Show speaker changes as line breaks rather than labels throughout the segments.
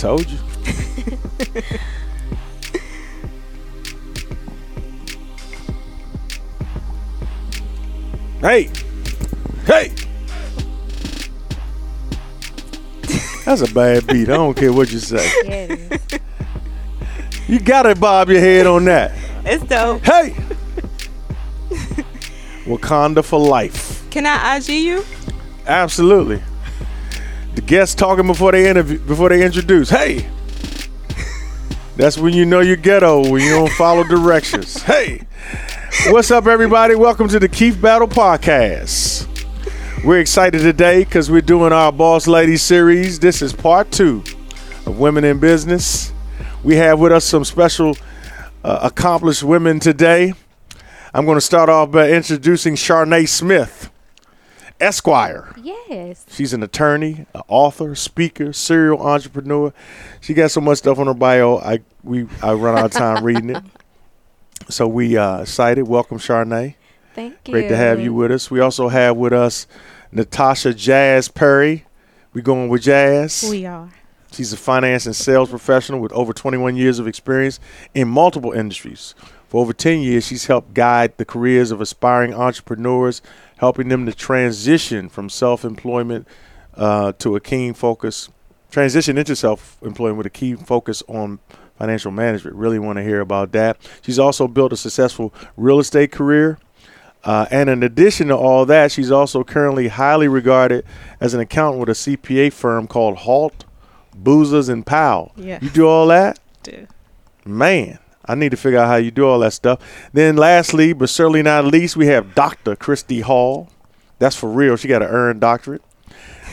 Told you. hey, hey. That's a bad beat. I don't care what you say.
Yeah.
You gotta bob your head on that.
It's dope.
Hey. Wakanda for life.
Can I IG you?
Absolutely. Guests talking before they interview before they introduce. Hey. That's when you know you're ghetto when you don't follow directions. Hey. What's up, everybody? Welcome to the Keith Battle Podcast. We're excited today because we're doing our Boss Lady series. This is part two of Women in Business. We have with us some special uh, accomplished women today. I'm going to start off by introducing Sharnae Smith, Esquire.
Yes.
She's an attorney, an author, speaker, serial entrepreneur. She got so much stuff on her bio. I we I run out of time reading it. So we uh, excited. Welcome, Sharnae.
Thank you.
Great to have you with us. We also have with us Natasha Jazz Perry. We going with Jazz.
We are.
She's a finance and sales professional with over 21 years of experience in multiple industries. For over 10 years, she's helped guide the careers of aspiring entrepreneurs, helping them to transition from self-employment uh, to a keen focus, transition into self-employment with a keen focus on financial management. Really want to hear about that. She's also built a successful real estate career. Uh, and in addition to all that, she's also currently highly regarded as an accountant with a CPA firm called Halt, Boozers, and Powell.
Yeah.
You do all that?
Do.
Man, I need to figure out how you do all that stuff. Then, lastly, but certainly not least, we have Dr. Kristi Hall. That's for real. She got an earned doctorate.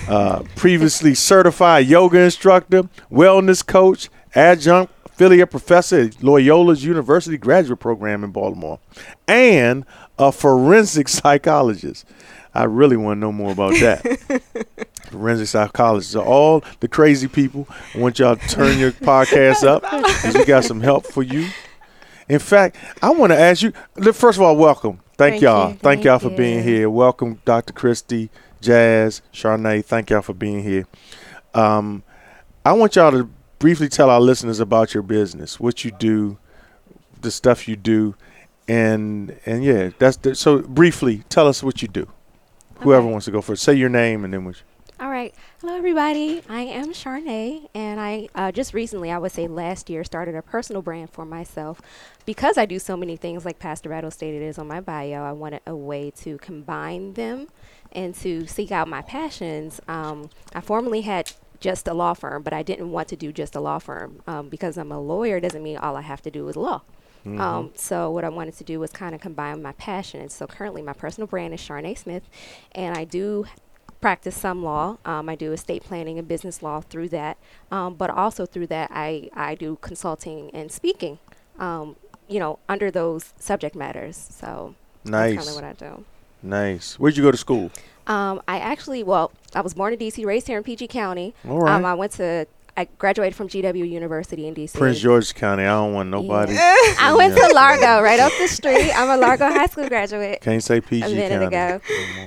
Uh, previously certified yoga instructor, wellness coach, adjunct affiliate professor at Loyola's University graduate program in Baltimore, and a forensic psychologist. I really want to know more about that. forensic psychologists are all the crazy people. I want y'all to turn your podcast up because we got some help for you. In fact, I want to ask you. First of all, welcome. Thank,
Thank
y'all.
you.
Thank,
Thank
y'all for being here. Welcome, Dr. Kristi, Jazz, Sharnae. Thank y'all for being here. Um, I want y'all to briefly tell our listeners about your business, what you do, the stuff you do, and and yeah, that's the, so. Briefly, tell us what you do. Whoever
Okay.
wants to go first, say your name and then what.
All right. Hello, everybody. I am Sharnae, and I uh, just recently, I would say last year, started a personal brand for myself because I do so many things, like Pastor Battle stated is on my bio. I wanted a way to combine them and to seek out my passions. Um, I formerly had just a law firm, but I didn't want to do just a law firm um, because I'm a lawyer. Doesn't mean all I have to do is law. Um, so what I wanted to do was kind of combine my passions. So currently, my personal brand is Sharnae Smith, and I do practice some law. Um, I do estate planning and business law through that, um, but also through that, I I do consulting and speaking. Um, you know, under those subject matters. So that's kind
Nice,
of what I do.
nice. Where'd you go to school?
Um, I actually, well, I was born in DC, raised here in PG County.
All right.
Um, I went to, I graduated from GW University in DC.
Prince George's County. I don't want nobody.
I went to Largo, right up the street. I'm a Largo High School graduate.
Can't say PG
A minute
County.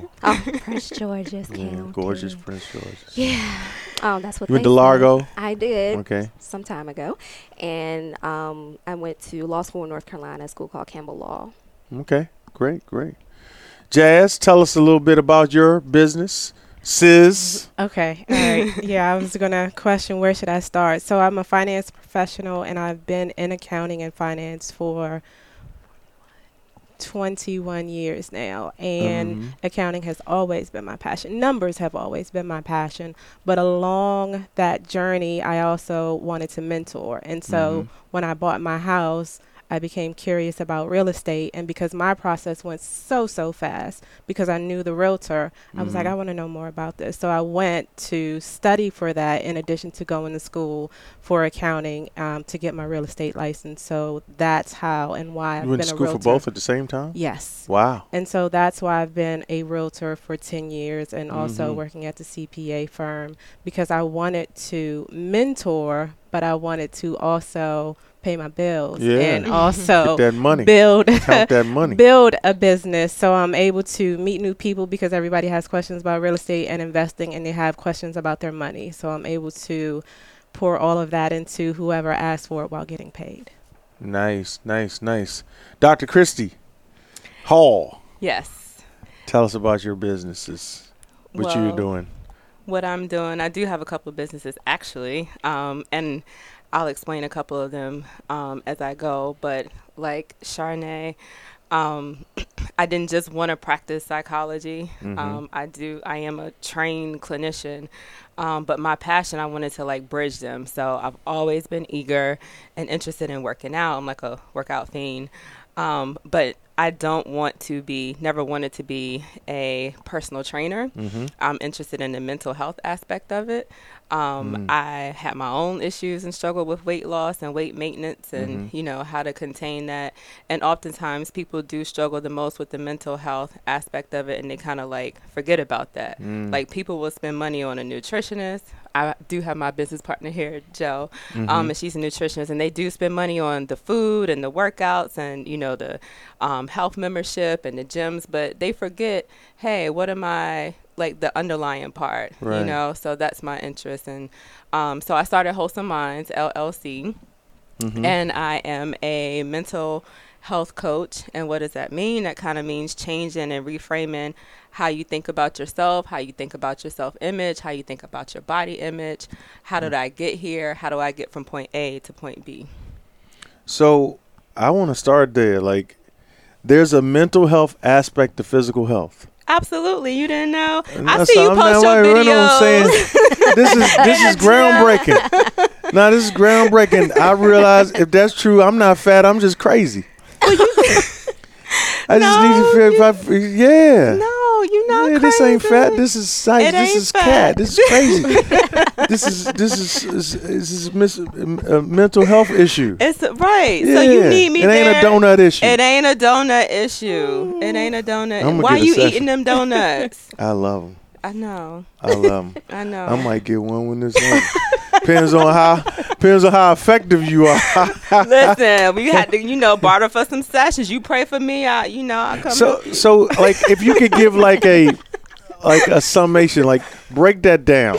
ago. Oh, Prince George's
Yeah,
County.
gorgeous Prince George's.
Yeah. Oh, that's what
You went to. Largo?
I did.
Okay.
Some time ago, and um, I went to law school in North Carolina, a school called Campbell Law.
Okay. Great. Great. Jazz, tell us a little bit about your business. Sis.
Okay. All right. yeah, I was going to question where should I start. So I'm a finance professional and I've been in accounting and finance for 21 years now. And
Mhm.
accounting has always been my passion. Numbers have always been my passion. But along that journey, I also wanted to mentor. And so
Mhm.
when I bought my house, I became curious about real estate. And because my process went so, so fast, because I knew the realtor, I was like,
Mhm.
I want to know more about this. So I went to study for that in addition to going to school for accounting um, to get my real estate license. So that's how and why I've been a realtor.
You went
been
to school for both at the same time?
Yes.
Wow.
And so that's why I've been a realtor for 10 years and also
Mhm.
working at the CPA firm because I wanted to mentor, but I wanted to also pay my bills
Yeah.
and also
Get that money.
build
Count that money.
build a business so i'm able to meet new people because everybody has questions about real estate and investing and they have questions about their money so i'm able to pour all of that into whoever asks for it while getting paid.
Nice, nice, nice. Dr. Kristi Hall,
Yes.
tell us about your businesses. What you're doing.
What I'm doing, I do have a couple of businesses actually, um, and I'll explain a couple of them um, as I go. But like Sharnae, um, I didn't just want to practice psychology.
Mhm.
Um, I do. I am a trained clinician, um, but my passion, I wanted to like bridge them. So I've always been eager and interested in working out. I'm like a workout fiend, um, but I don't want to be, never wanted to be a personal trainer.
Mm-hmm.
I'm interested in the mental health aspect of it. Um,
Mm.
I had my own issues and struggle with weight loss and weight maintenance and,
Mhm.
you know, how to contain that. And oftentimes people do struggle the most with the mental health aspect of it and they kind of like forget about that.
Mm.
Like people will spend money on a nutritionist. I do have my business partner here, Joe,
Mhm.
um, and she's a nutritionist, and they do spend money on the food and the workouts and you know the um, health membership and the gyms, but they forget, hey, what am I like the underlying part,
Right.
you know? So that's my interest, and um, so I started Wholesome Minds LLC,
Mhm.
and I am a mental health coach. And what does that mean? That kind of means changing and reframing how you think about yourself, how you think about your self image, how you think about your body image. How did I get here? How do I get from point A to point B?
So I want to start there. Like, there's a mental health aspect to physical health.
Absolutely, you didn't know. I see you post your
right, right, saying,
videos.
this is this is groundbreaking. now this is groundbreaking. I realize if that's true, I'm not fat. I'm just crazy. I just need to feel. If I, f- yeah.
No,
this ain't fat. This is.
It
This is
fat.
cat. This is crazy. this is this is this is, this is a uh, mental health issue.
It's right. So you need me
It ain't
there.
a donut issue.
It ain't a donut issue. It ain't a donut. Why you
session.
eating them donuts?
I love them.
I know.
I love them.
I know.
I might get one when this one. depends on how depends on how effective you are.
Listen, we had to, you know, barter for some sessions. You pray for me, I, you know, I come.
so so like if you could give like a like a summation, like break that down.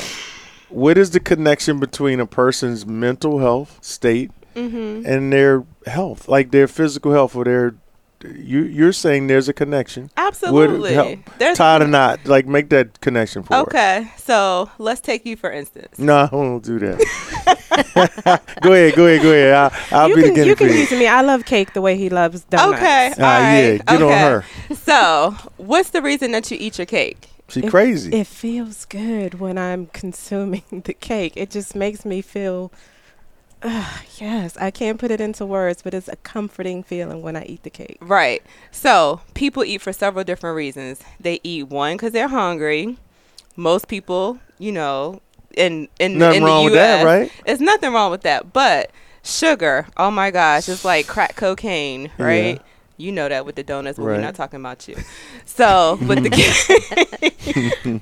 What is the connection between a person's mental health state
mm-hmm.
and their health, like their physical health or their you you're saying there's a connection.
Absolutely.
help
There's
Tie the knot. Like make that connection for us.
okay. So let's take you for instance.
No, I won't do that. go ahead, go ahead, go ahead. I'll, I'll
you
be the
can,
guinea
you can
pig.
use me. I love cake the way he loves donuts.
Okay. all
Ah, yeah,
right,
get on
okay.
her.
So, what's the reason that you eat your cake?
She
It-
crazy.
It feels good when I'm consuming the cake. It just makes me feel. Uh, yes, I can't put it into words, but it's a comforting feeling when I eat the cake.
Right. So, people eat for several different reasons. They eat one because they're hungry. Most people, you know, in in,
Nothing
in
wrong
the
with
US,
that, right?
There's nothing wrong with that. But sugar, oh my gosh, it's like crack cocaine, right?
Yeah.
You know that with the donuts, but
Right.
we're not talking about you. So with the cake,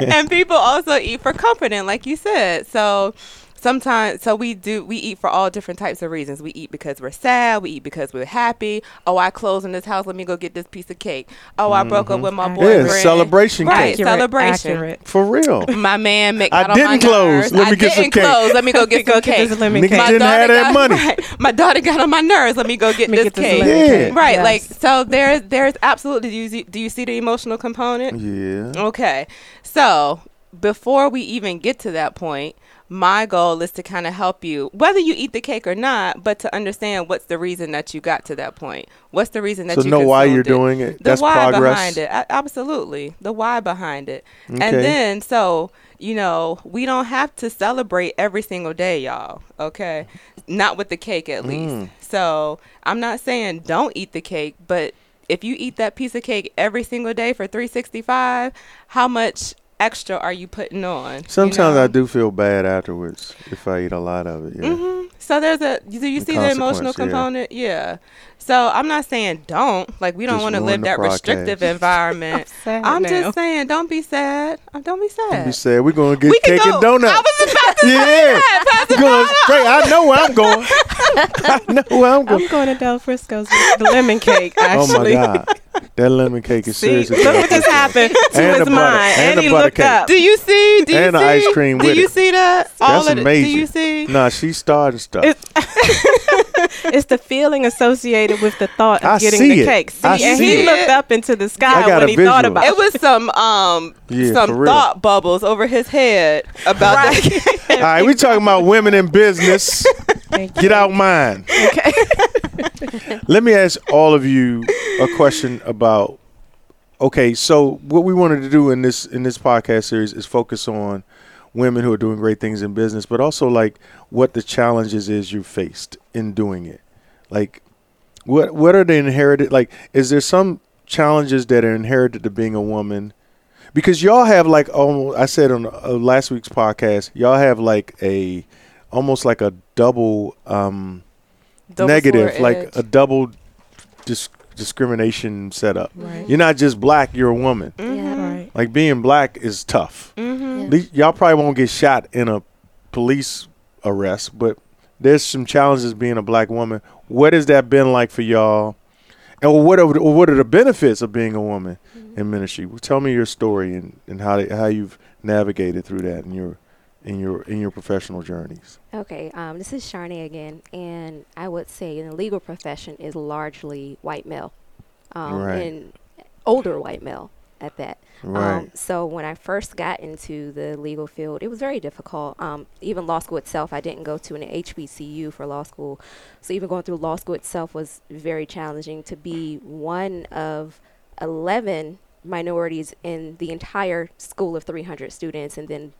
and people also eat for comforting, like you said. So sometimes, so we do we eat for all different types of reasons. We eat because we're sad. We eat because we're happy. Oh, I closed in this house. Let me go get this piece of cake. Oh, I broke up
Mhm.
with my boyfriend.
Yeah, celebration
Right.
cake.
celebration.
Accurate.
For real.
My man make
I
got on my
didn't close.
nerves.
Let me
I
get some
didn't
cake.
close. Let me go get
Go
some
get
cake.
this lemon
Nigga
cake.
didn't have that
got,
money.
right, my daughter got on my nerves. Let me go get
Let me
this
get this
cake.
lemon
Yeah.
cake.
Right,
Yes.
like so. There's there's absolutely. Do you see, do you see the emotional component?
Yeah.
Okay, so before we even get to that point, my goal is to kind of help you, whether you eat the cake or not, but to understand what's the reason that you got to that point. What's the reason that
So
you
know why you're
it?
doing it.
the
That's
why
progress.
behind it absolutely the why behind it
Okay.
and then so you know we don't have to celebrate every single day y'all okay not with the cake at least
Mm.
so i'm not saying don't eat the cake but if you eat that piece of cake every single day for 365 how much extra are you putting on you
Sometimes
know?
I do feel bad afterwards if I eat a lot of it. Yeah.
hmm So there's a do you
The
see the emotional
consequence, yeah.
component? Yeah. So I'm not saying don't like we don't want to live that
broadcast.
restrictive environment.
Sad
I'm just saying don't be sad. Uh, Don't be sad.
You said we're gonna get
we
cake
go.
and donuts.
I was about to
yeah.
say that.
Going straight. I know where I'm going. I know where I'm going.
I'm going to Del Frisco's with the lemon cake.
Oh my
Actually,
god. That lemon cake is
See,
seriously.
look what just happened to
And
his
the butter-
mind,
and
and,
the
he
butter
looked
cake.
up.
Do you see? Do you
And the
see?
ice cream
Do
with
you
it.
see that?
That's
of the-
amazing.
Do you see?
Nah, she's starting stuff.
It's, it's the feeling associated with the thought of
I
getting
see
the
it.
cake. See,
I
and
see
he
it.
looked up into the sky when
a
he thought about
It It was some um
Yeah,
some thought bubbles over his head about
Right.
that.
All right, we talking about women in business. Get out mine.
Okay.
Let me ask all of you a question about. Okay, so what we wanted to do in this in this podcast series is focus on women who are doing great things in business, but also like what the challenges is you faced in doing it. Like, what what are the inherited? Like, is there some challenges that are inherited to being a woman? Because y'all have like, oh, I said on uh, last week's podcast, y'all have like a almost like a double. um
Double
negative, like
edge.
a double dis- discrimination setup.
Right.
You're not just black, you're a woman.
Yeah.
Right.
Like being black is tough.
Mhm.
Le- y'all probably won't get shot in a police arrest, but there's some challenges being a black woman. What has that been like for y'all? And what are, what are the benefits of being a woman in ministry? Well, tell me your story and, and how how you've navigated through that in your in your in your professional journeys.
Okay, um, this is Sharnae again, and I would say the legal profession is largely white male, um,
Right.
and older white male at that.
Right.
Um, so when I first got into the legal field, it was very difficult. Um, even law school itself, I didn't go to an HBCU for law school, so even going through law school itself was very challenging. To be one of eleven minorities in the entire school of 300 students, and then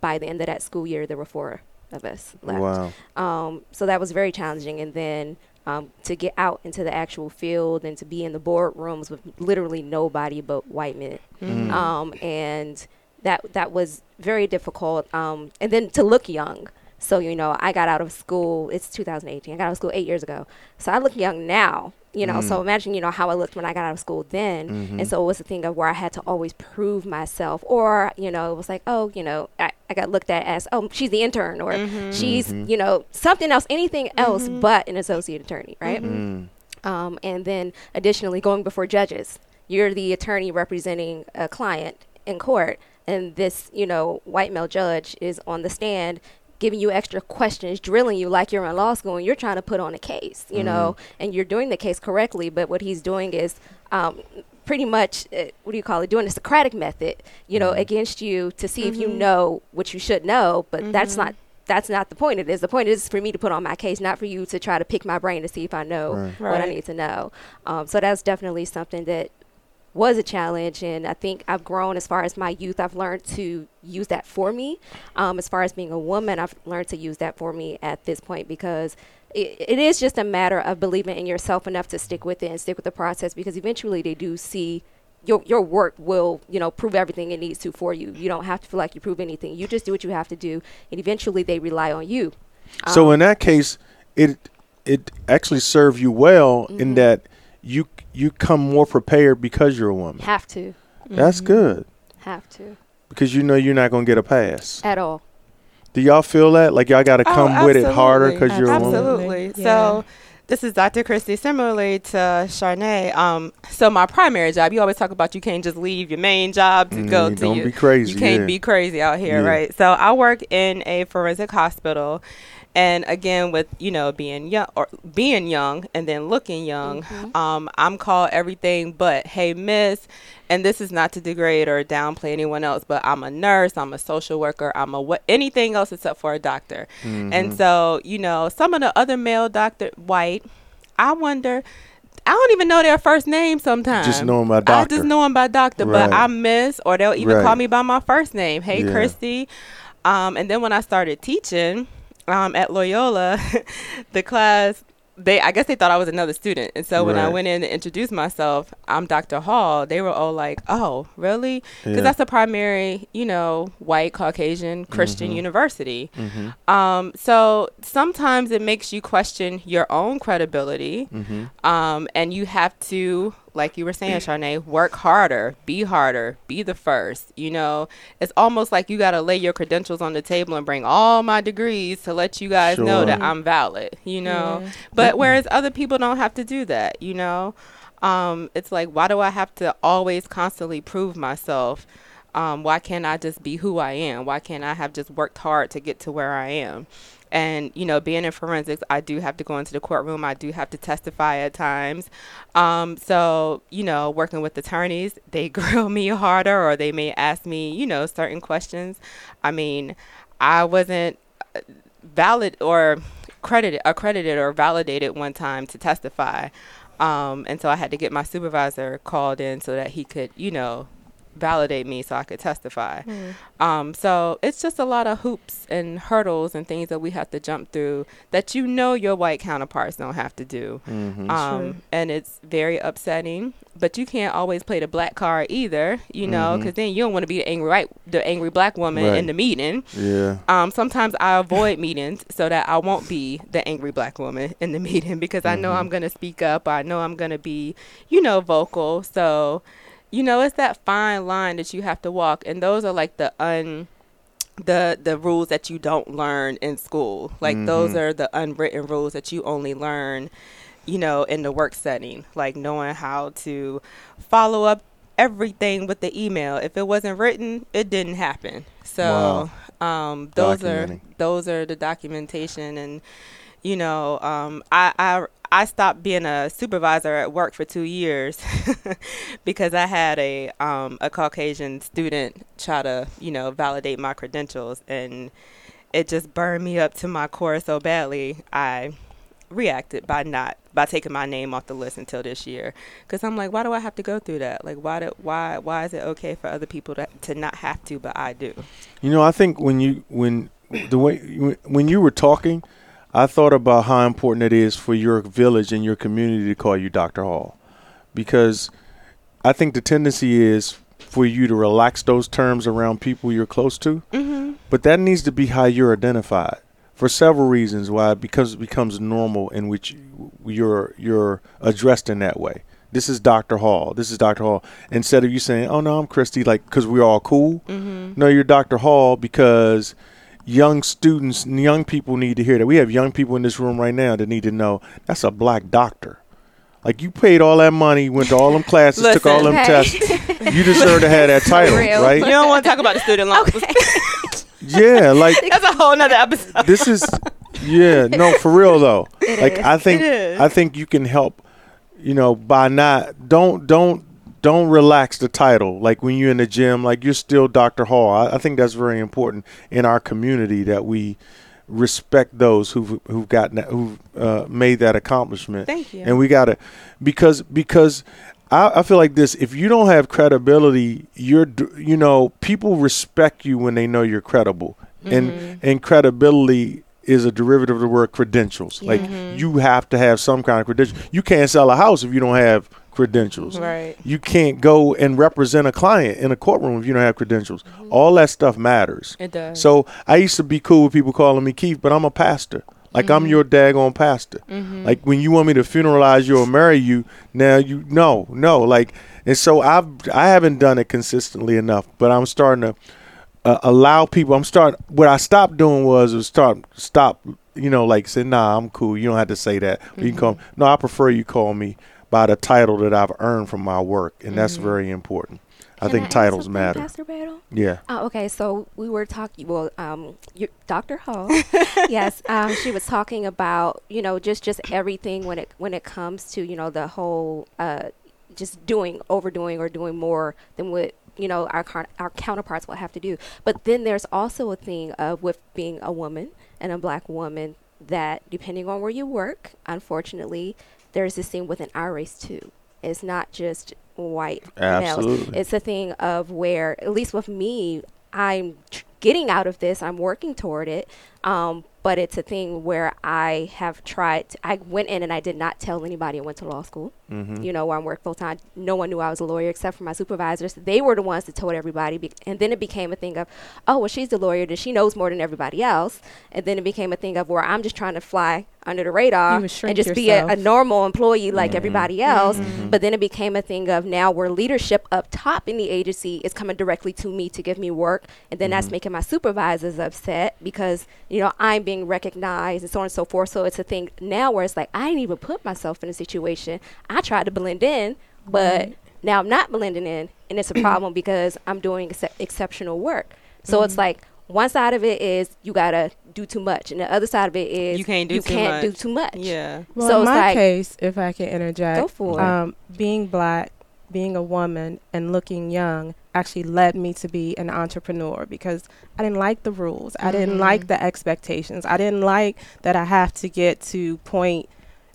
by the end of that school year, there were four of us left.
wow.
Um, so that was very challenging. And then um, to get out into the actual field and to be in the boardrooms with literally nobody but white men.
Mm.
Um, and that that was very difficult. Um, and then to look young. So you know, I got out of school. It's 2018. I got out of school eight years ago. So I look young now. You know, so
Mm.
imagine you know how I looked when I got out of school then.
Mhm.
And so it was a thing of where I had to always prove myself, or you know, it was like, oh, you know, I, I got looked at as, oh, she's the intern, or she's
Mhm.
you know something else, anything else
Mhm.
but an associate attorney, right?
Mm.
Um, and then additionally, going before judges, you're the attorney representing a client in court, and this, you know, white male judge is on the stand giving you extra questions, drilling you like you're in law school, and you're trying to put on a case, you know, and you're doing the case correctly, but what he's doing is um, pretty much, uh, what do you call it, doing the Socratic method, you know, against you to see if you
Mhm.
know what you should know, but that's not. That's not the point It is. The point is for me to put on my case, not for you to try to pick my brain to see if I know
Right.
what I need to know. Um, so that's definitely something that was a challenge, and I think I've grown as far as my youth. I've learned to use that for me. Um, as far as being a woman, I've learned to use that for me at this point because it, it is just a matter of believing in yourself enough to stick with it and stick with the process because eventually they do see. Your, your work will you know prove everything it needs to for you. You don't have to feel like you prove anything. You just do what you have to do, and eventually they rely on you.
So
Um,
in that case, it it actually served you well in
Mhm.
that you you come more prepared because you're a woman.
have to,
Mm-hmm.
That's good
have to
because you know you're not gonna get a pass.
at all.
Do y'all feel that like y'all got to
Oh,
come with it harder because you're a woman?
Absolutely.
Absolutely.
So this is Dr. Kristi. Similarly to Sharnae, um, so my primary job, you always talk about you can't just leave your main job to
Mm,
go to
don't
your,
be crazy.
you can't
yeah.
be crazy out here,
Yeah.
right? So I work in a forensic hospital, and again, with you know being young or being young and then looking young,
Mhm.
um, I'm called everything but hey miss, and this is not to degrade or downplay anyone else, but I'm a nurse, I'm a social worker, I'm a what anything else except for a doctor, and
Mhm.
so you know some of the other male doctor white, I wonder. I don't even know their first name sometimes.
just know my
I
doctor.
just know him by doctor, but I'm Miss, or they'll even
Right.
call me by my first name. Hey,
Yeah.
Kristi. Um, and then when I started teaching um, at Loyola, the class they I guess they thought I was another student, and so when I went in to introduce myself, I'm Dr. Hall. They were all like, "Oh, really?" Because
Yeah.
that's the primary, you know, white Caucasian Christian
Mhm.
university.
Mhm.
Um, so sometimes it makes you question your own credibility
Mhm.
um, and you have to, like you were saying, Sharnae, work harder, be harder, be the first. You know, it's almost like you got to lay your credentials on the table and bring all my degrees to let you guys know that I'm valid. You know,
Yeah.
but whereas other people don't have to do that. You know. Um, it's like, why do I have to always constantly prove myself? Um, why can't I just be who I am? Why can't I have just worked hard to get to where I am? And, you know, being in forensics, I do have to go into the courtroom. I do have to testify at times. Um, so, you know, working with attorneys, they grill me harder or they may ask me, you know, certain questions. I mean, I wasn't uh, valid or credited, accredited or validated one time to testify. Um, and so I had to get my supervisor called in so that he could, you know, validate me so I could testify.
Mm.
Um, so it's just a lot of hoops and hurdles and things that we have to jump through that you know your white counterparts don't have to do.
Mm-hmm.
Um,
True.
and it's very upsetting. But you can't always play the black card either, you know, because then you don't want to be the angry white, the angry black woman
Right.
in the meeting.
yeah.
Um, sometimes I avoid meetings so that I won't be the angry black woman in the meeting because I know
Mhm.
I'm going to speak up. I know I'm going to be, you know, vocal. So, you know, it's that fine line that you have to walk. And those are like the un the the rules that you don't learn in school. Like those
Mhm.
are the unwritten rules that you only learn, you know, in the work setting. Like knowing how to follow up everything with the email. If it wasn't written, it didn't happen. So um those are those are the documentation and you know, um I I I stopped being a supervisor at work for two years because I had a um, a Caucasian student try to you know validate my credentials, and it just burned me up to my core so badly. I reacted by not by taking my name off the list until this year because I'm like, why do I have to go through that? Like, why do why why is it okay for other people to to not have to, but I do?
You know, I think when you when the way when you were talking, I thought about how important it is for your village and your community to call you Dr. Hall, because I think the tendency is for you to relax those terms around people you're close to,
Mm-hmm.
but that needs to be how you're identified for several reasons. Why? Because it becomes normal in which you're you're addressed in that way. This is Dr. Hall. This is Dr. Hall. Instead of you saying, "Oh no, I'm Kristi," like because we're all cool.
Mm-hmm.
No, you're Dr. Hall because young students, young people need to hear that. We have young people in this room right now that need to know that's a black doctor. Like you paid all that money, went to all them classes, took all them
Listen,
tests. You deserve to have that title,
real.
You
right?
don't want to talk about the student loan.
Yeah, like
That's a whole nother episode.
this is yeah, no, for real though.
It
like
is.
I think I think you can help, you know, by not don't don't don't relax the title. Like when you're in the gym, like you're still Dr. Hall. I, I think that's very important in our community that we respect those who've who've gotten that, who've uh, made that accomplishment.
Thank you.
And we gotta because because I, I feel like this. If you don't have credibility, you're you know people respect you when they know you're credible, and and credibility is a derivative of the word credentials. Like
Mhm.
you have to have some kind of credential. You can't sell a house if you don't have credentials.
Right.
You can't go and represent a client in a courtroom if you don't have credentials. All that stuff matters.
It does.
So I used to be cool with people calling me Keith, but I'm a pastor. Like I'm your daggone pastor.
Mhm.
Like when you want me to funeralize you or marry you, now you no, no. Like and so I've I haven't done it consistently enough, but I'm starting to uh, allow people. I'm starting. What I stopped doing was was start stop. You know, like say, nah, I'm cool. You don't have to say that. You can call. No, I prefer you call me by the title that I've earned from my work, and that's
Mhm.
very important. I think
add
titles
something,
matter.
Pastor Battle?
Yeah.
Oh, okay, so we were talking. Well, um, you, Dr. Hall, yes, um, she was talking about you know just just everything when it when it comes to you know the whole uh, just doing overdoing or doing more than what you know our car- our counterparts will have to do. But then there's also a thing of with being a woman and a black woman that depending on where you work, unfortunately, there's this thing within our race too. It's not just white males
Absolutely.
it's a thing of where at least with me i'm tr- getting out of this i'm working toward it um, but it's a thing where i have tried to, i went in and i did not tell anybody i went to law school
mm-hmm.
you know where i'm working full time no one knew i was a lawyer except for my supervisors they were the ones that told everybody be- and then it became a thing of oh well she's the lawyer then she knows more than everybody else and then it became a thing of where i'm just trying to fly under the radar and
shrink
just be a, a normal employee like
Mhm.
everybody else
Mhm.
but then it became a thing of now where leadership up top in the agency is coming directly to me to give me work and then that's
Mhm.
making my supervisors upset because you know i'm being recognized and so on and so forth. So it's a thing now where it's like I didn't even put myself in a situation. I tried to blend in, but
Mm-hmm.
now I'm not blending in, and it's a problem because I'm doing ex- exceptional work. So
Mm-hmm.
it's like one side of it is you gotta do too much, and the other side of it is
You can't do
you
too
can't do
much.
too much.
Yeah.
Well,
So
in
it's
my
like-
case, if I can interject,
Go for it.
um, being black, being a woman, and looking young actually led me to be an entrepreneur because I didn't like the rules. I didn't
Mm-hmm.
like the expectations. I didn't like that I have to get to point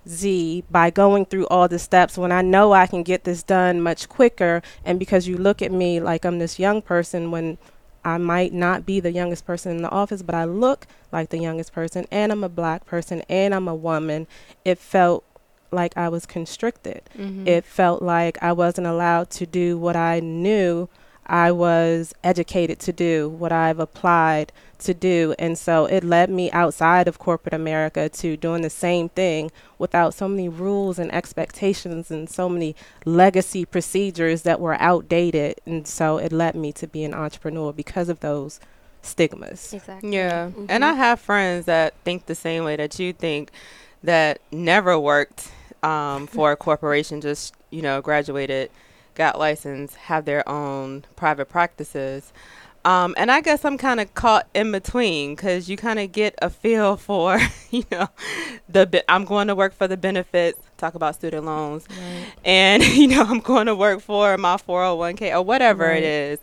Z by going through all the steps when I know I can get this done much quicker. And because you look at me like I'm this young person when I might not be the youngest person in the office, but I look like the youngest person, and I'm a black person, and I'm a woman. It felt like I was constricted.
Mm-hmm.
It felt like I wasn't allowed to do what I knew I was educated to do, what I've applied to do. And so it led me outside of corporate America to doing the same thing without so many rules and expectations and so many legacy procedures that were outdated. And so it led me to be an entrepreneur because of those stigmas.
Exactly.
Yeah.
Mhm.
And I have friends that think the same way that you think that never worked um, for a corporation, just, you know, graduated, got licensed, have their own private practices. Um, and I guess I'm kind of caught in between because you kind of get a feel for, you know, the be- I'm going to work for the benefits, talk about student loans, and you know I'm going to work for my 401k or whatever
Right.
it is.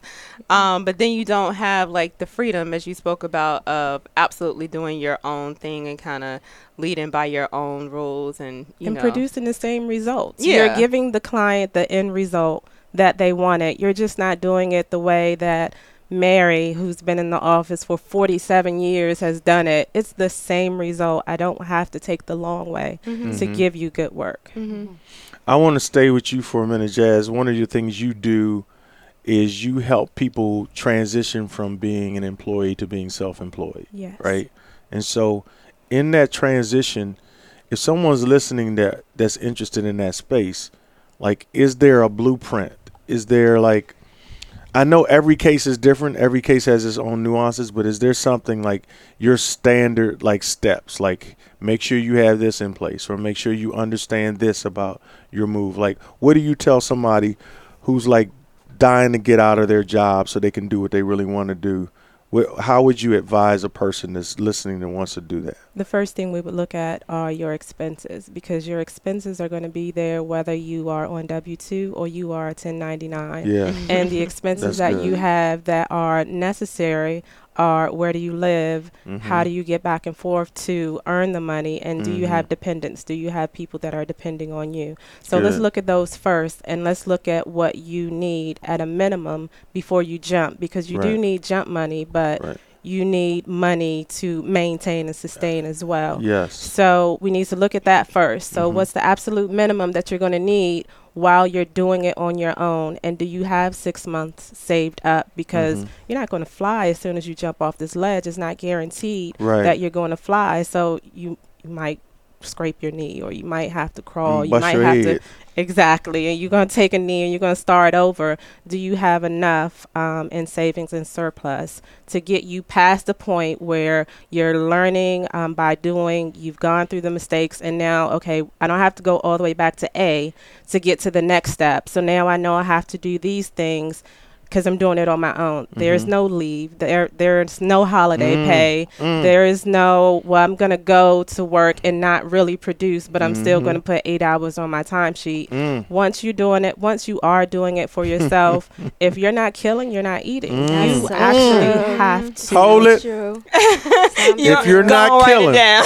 Um, but then you don't have like the freedom, as you spoke about, of absolutely doing your own thing and kind of leading by your own rules and you
and
know.
producing the same results.
Yeah.
You're giving the client the end result that they wanted. You're just not doing it the way that Mary, who's been in the office for 47 years, has done it. It's the same result. I don't have to take the long way to
Mhm.
give you good work.
Mm-hmm.
I want to stay with you for a minute, Jazz. One of the things you do is you help people transition from being an employee to being self-employed,
Yes.
right? And so, in that transition, if someone's listening that that's interested in that space, like, is there a blueprint? Is there like, I know every case is different. Every case has its own nuances, but is there something like your standard like steps? Like, make sure you have this in place, or make sure you understand this about your move. Like, what do you tell somebody who's like dying to get out of their job so they can do what they really want to do? How would you advise a person that's listening that wants to do that?
The first thing we would look at are your expenses because your expenses are going to be there whether you are on W 2 or you are a 1099.
Yeah.
and the expenses that you have that are necessary are where do you live? How
Mhm.
do you get back and forth to earn the money? And do you have dependents? Do you have people that are depending on you? So let's look at those first and let's look at what you need at a minimum before you jump because you do need jump money but
Right.
You need money to maintain and sustain as well
Yes.
so we need to look at that first. So
Mhm.
what's the absolute minimum that you're going to need while you're doing it on your own? And do you have six months saved up? Because
Mhm.
you're not going to fly as soon as you jump off this ledge. It's not guaranteed
Right.
that you're going to fly. So you, you might scrape your knee or you might have to crawl. You might have
head.
to Exactly. And you're going to take a knee and you're going to start over. Do you have enough um, in savings and surplus to get you past the point where you're learning um, by doing, you've gone through the mistakes, and now, okay, I don't have to go all the way back to A to get to the next step. So now I know I have to do these things because I'm doing it on my own. There's
Mhm.
no leave. There, there's no holiday
Mm.
pay.
Mm.
There is no, well, I'm going to go to work and not really produce, but I'm still
Mhm.
going to put eight hours on my timesheet.
Mm.
Once you're doing it, once you are doing it for yourself, if you're not killing, you're not eating.
Mm.
You
That's
actually
so
have to.
Hold it.
True.
If you're not
Go write it
killing.
down.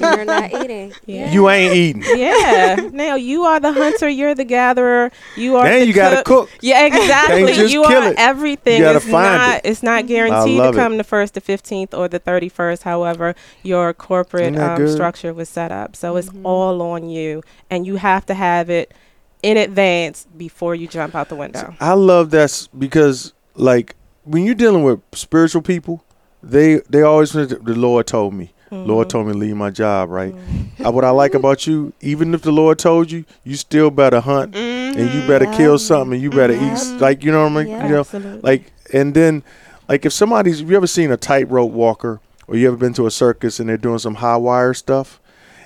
you're not eating.
Yeah.
You ain't eating.
yeah. Now you are the hunter. You're the gatherer. You are.
Then
the
you got to cook.
Yeah, exactly. you
kill
are
it.
everything.
You gotta
it's
find
not.
it.
It's not guaranteed to
love it.
come the first, the fifteenth, or the thirty-first. However, your corporate um, structure was set up, so it's
Mhm.
all on you, and you have to have it in advance before you jump out the window.
I love that because like when you're dealing with spiritual people, they they always say the Lord told me. Lord
Mhm.
told me to leave my job, right?
Mhm.
Uh, what I like about you, even if the Lord told you, you still better hunt and you better
Yeah.
kill something and you better eat
Mhm.
like you know what I mean?
Yeah.
You know,
Absolutely.
like and then like if somebody's have you ever seen a tightrope walker or you ever been to a circus and they're doing some high wire stuff,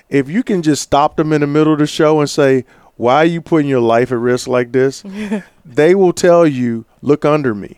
if you can just stop them in the middle of the show and say, "Why are you putting your life at risk like this?" they will tell you, "Look under me."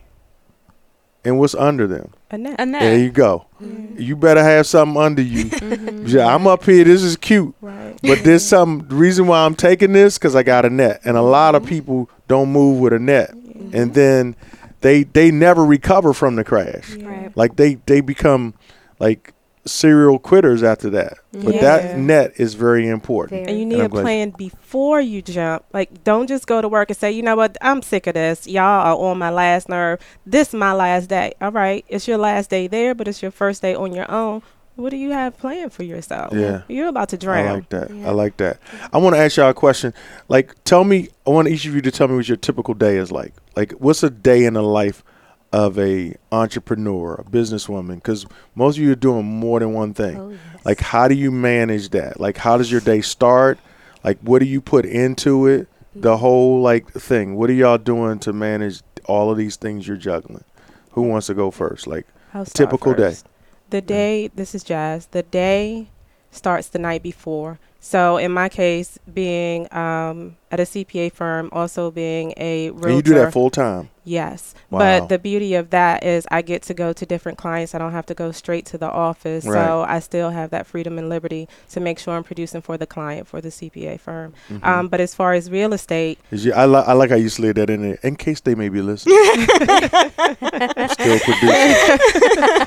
And what's under them?
A net.
And
There you go. Mm-hmm. You better have something under you. Mm-hmm. Yeah, I'm up here. This is cute.
Right.
But there's some reason why I'm taking this because I got a net, and a mm-hmm. lot of people don't move with a net, and then they they never recover from the crash.
Right.
Like they they become like serial quitters after that. But
Yeah.
that net is very important.
Very.
And you need
I'm
a
glad-
plan before you jump. Like, don't just go to work and say, you know what, I'm sick of this. Y'all are on my last nerve. This is my last day. All right, it's your last day there, but it's your first day on your own. What do you have planned for yourself?
Yeah.
You're about to drown.
I like that.
Yeah.
I like that. I want to ask y'all a question. Like, tell me. I want each of you to tell me what your typical day is like. Like, what's a day in the life of a entrepreneur, a businesswoman? Because most of you are doing more than one thing.
Oh, yes.
Like, how do you manage that? Like, how does your day start? Like, what do you put into it? The whole like thing. What are y'all doing to manage all of these things you're juggling? Who wants to go first? Like, Typical day.
first. The day, this is Jazz, the day starts the night before. So in my case, being um, at a CPA firm, also being a realtor.
and you do that full time.
Yes.
Wow.
But the beauty of that is I get to go to different clients. I don't have to go straight to the office.
Right.
So I still have that freedom and liberty to make sure I'm producing for the client, for the CPA firm.
Mhm.
Um, but as far as real estate,
Is you, I, li- I like how you slid that in there in case they may be listening. Still producing.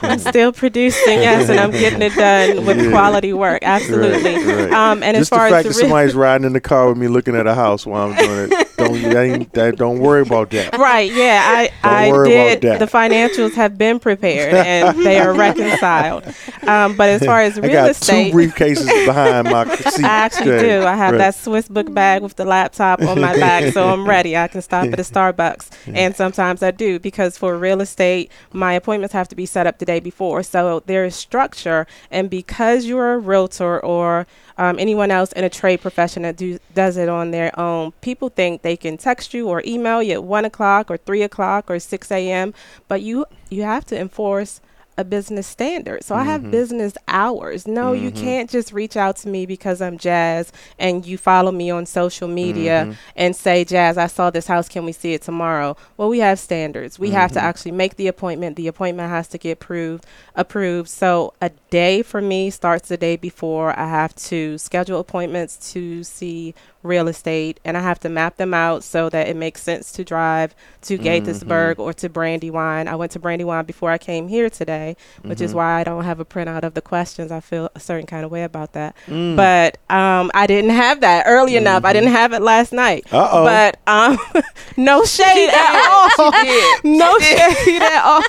I'm still producing, yes, and I'm getting it done with
Yeah.
quality work. Absolutely.
Right, right.
Um, and
Just
as far
the fact
as
that
real
somebody's riding in the car with me looking at a house while I'm doing it, don't that ain't, that, don't worry about that.
Right, yeah, I,
Don't
I did. The financials have been prepared and they are reconciled. Um, but as far as real I
got
estate,
two briefcases behind my seat.
I actually do. I have
right.
that Swiss book bag with the laptop on my back, so I'm ready. I can stop at a Starbucks, and sometimes I do because for real estate, my appointments have to be set up the day before. So there is structure, and because you're a realtor or um, anyone else in a trade profession that do, does it on their own, people think they can text you or email you at one o'clock or three o'clock or six a.m. But you you have to enforce a business standard. So I have
Mhm.
business hours. No, you
Mhm.
can't just reach out to me because I'm Jazz and you follow me on social media
Mhm.
and say, Jazz, I saw this house. Can we see it tomorrow? Well, we have standards. We have to
Mhm.
actually make the appointment. The appointment has to get approved. Approved. So a day for me starts the day before. I have to schedule appointments to see real estate and I have to map them out so that it makes sense to drive to Gaithersburg or to Brandywine. I went to Brandywine before I came here today, which is
Mhm.
why I don't have a printout of the questions. I feel a certain kind of way about that.
Mm.
But um, I didn't have that early enough. I didn't have it last night.
Uh-oh.
But um, no shade at all. No shade at all.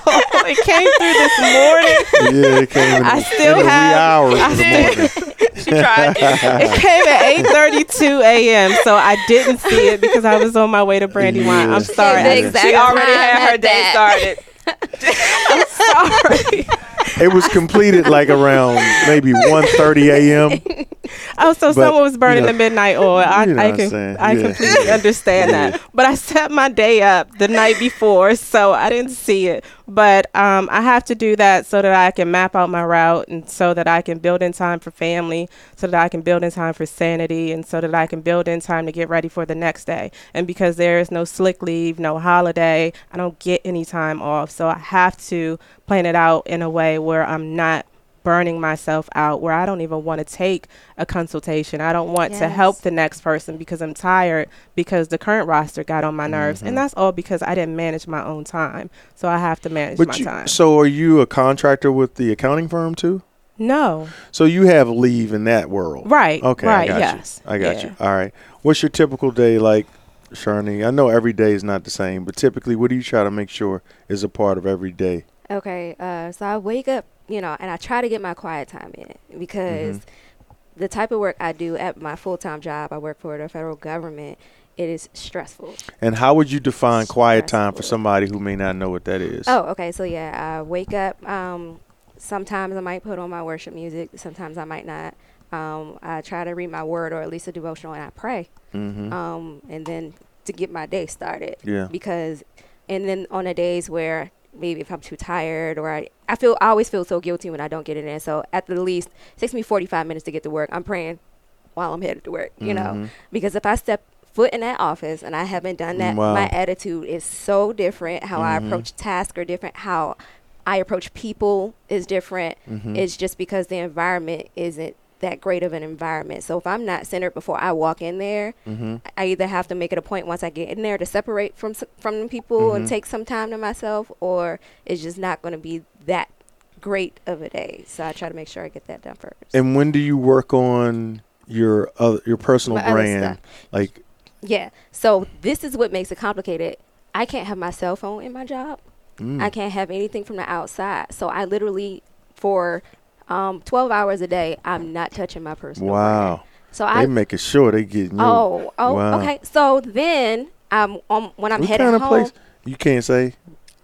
It came through this morning.
yeah, it came in,
I
the-
still
in
have-
wee hours
I
of the
still-
morning.
She tried.
It came at 8:32 a.m. So I didn't see it because I was on my way to Brandywine.
Yeah.
I'm sorry.
The exact
she already
time
had her
at
day
that.
started.
sorry.
It was completed like around maybe 1.30 a.m.
Oh, so
But,
someone was burning
you know,
the midnight oil. I,
you know
I can. I
Yeah.
completely understand that. But I set my day up the night before, so I didn't see it. But um, I have to do that so that I can map out my route, and so that I can build in time for family, so that I can build in time for sanity, and so that I can build in time to get ready for the next day. And because there is no slick leave, no holiday, I don't get any time off. So I have to plan it out in a way where I'm not burning myself out where I don't even want to take a consultation. I don't want to help the next person because I'm tired because the current roster got on my nerves.
Mhm.
And that's all because I didn't manage my own time. So I have to manage my
you,
time.
so are you a contractor with the accounting firm too?
no.
So you have leave in that world.
Right.
Okay,
Right.
I got
yes.
you. I got
Yeah.
you. All right. What's your typical day like, Sharnae? I know every day is not the same, but typically, what do you try to make sure is a part of every day?
Okay, uh, so I wake up, you know, and I try to get my quiet time in because
Mm-hmm.
the type of work I do at my full time job, I work for the federal government, it is stressful.
And how would you define quiet time for somebody who may not know what that is?
Oh, okay, so yeah, I wake up. Um, sometimes I might put on my worship music, sometimes I might not. Um, I try to read my word or at least a devotional and I pray.
Mm-hmm.
Um, and then to get my day started.
yeah.
because and then on the days where maybe if I'm too tired or I, I feel I always feel so guilty when I don't get it in. So at the least, it takes me 45 minutes to get to work. I'm praying while I'm headed to work, you know,
Mhm.
because if I step foot in that office and I haven't done that,
Wow.
my attitude is so different. How I
Mhm.
approach tasks are different. How I approach people is different.
Mhm.
It's just because the environment isn't that great of an environment. So if I'm not centered before I walk in there,
Mhm.
I either have to make it a point once I get in there to separate from from the people and
Mhm.
take some time to myself, or it's just not going to be that great of a day. So I try to make sure I get that done first.
And when do you work on your other, your personal
My
brand? Like,
yeah. So this is what makes it complicated. I can't have my cell phone in my job.
mm,
I can't have anything from the outside. So I literally for um, 12 hours a day, I'm not touching my personal brand.
wow,
So
they
I
making sure they get
oh oh
Wow.
okay. So then um, um when I'm
what
headed
kind of
home,
place? You can't say.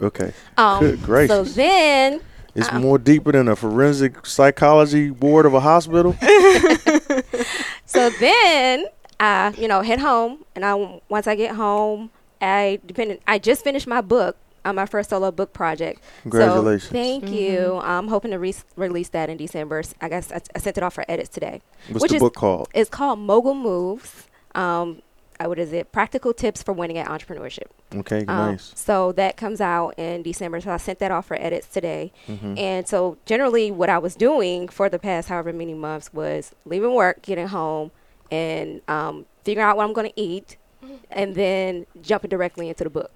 Okay,
um,
Good gracious.
so then
it's
Uh-uh.
more deeper than a forensic psychology ward of a hospital.
So then I, you know, head home, and I once I get home, I depending. I just finished my book on my first solo book project.
Congratulations.
So thank you. I'm hoping to re- release that in December. I guess I, I sent it off for edits today.
What's
which
the
is-
book called?
It's called Mogul Moves. Um, uh, what is it? Practical tips for winning at entrepreneurship.
Okay,
Um,
nice.
So that comes out in December. So I sent that off for edits today.
Mhm.
And so generally what I was doing for the past however many months was leaving work, getting home, and um, figuring out what I'm going to eat, and then jumping directly into the book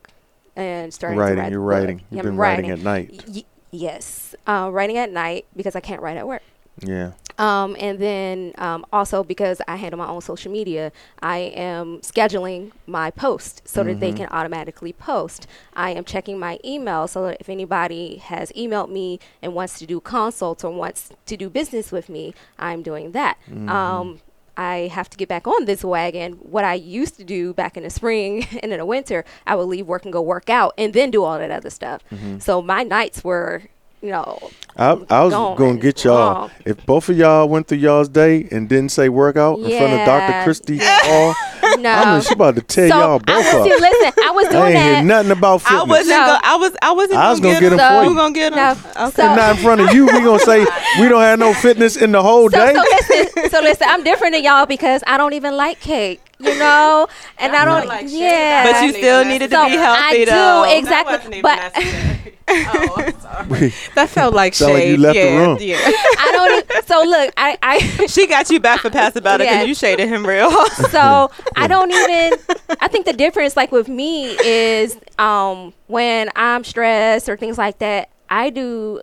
and starting
Writing,
to write.
you're writing. You've been writing at night.
Y- yes, uh, writing at night because I can't write at work.
Yeah.
Um, and then um, also because I handle my own social media, I am scheduling my post so that they
Mhm.
can automatically post. I am checking my email so that if anybody has emailed me and wants to do consults or wants to do business with me, I'm doing that.
Mhm.
Um, I have to get back on this wagon. What I used to do back in the spring and in the winter, I would leave work and go work out and then do all that other stuff.
Mhm.
So my nights were, you know,
I, I was
Gone.
going to get y'all.
Gone.
If both of y'all went through y'all's day and didn't say workout in front of Dr.
Yeah.
Kristi Hall,
no.
I mean, she about to tear
so
y'all both
I,
up.
see, listen, I was
I
doing
ain't hear nothing about fitness.
I wasn't.
No.
Go, I was. I wasn't.
I was
gonna
gonna get 'em
for
You
you.
gonna get 'em?
No.
Okay.
So-
not in front of you. We gonna say we don't have no fitness in the whole
So,
day.
so listen, so listen, I'm different than y'all because I don't even like cake, you know, and I don't.
like
yeah,
But you still needed to be healthy,
I
though.
do exactly, but
oh, I'm sorry. that felt like
Sound like you
shade.
left the
yeah,
room.
yeah.
I don't. e- So look, I, I
She got you back for pass about it because
Yeah.
you shaded him real.
so I don't even. I think the difference, like with me, is um when I'm stressed or things like that. I do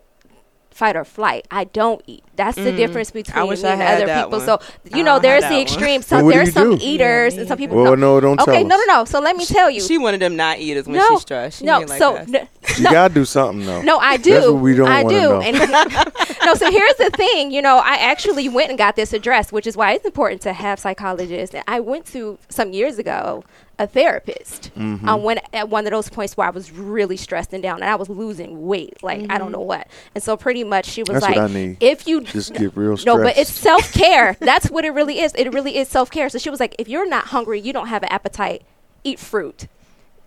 fight or flight. I don't eat. That's the
Mm.
difference between
wish
me
I
and other people.
one.
So
I
you know, there's the
one.
extreme.
So
So
what do
there's some
do?
eaters
Yeah,
and some people.
well,
no.
no, don't
Okay,
tell
no,
us.
no, no. So let me tell you.
She wanted them not eaters when
no,
she's stressed. She
no.
like
so
that.
n-
You gotta do something though.
no, I do.
That's what we don't
I
wanna
do.
know.
And no, so here's the thing. You know, I actually went and got this addressed, which is why it's important to have psychologists. And I went to some years ago a therapist
Mhm.
um, when at one of those points where I was really stressed and down, and I was losing weight, like I don't know what. And so pretty much she was
That's
like,
what I need.
if you
Just get real stressed.
no, but it's self care. That's what it really is. It really is self care. So she was like, if you're not hungry, you don't have an appetite, eat fruit.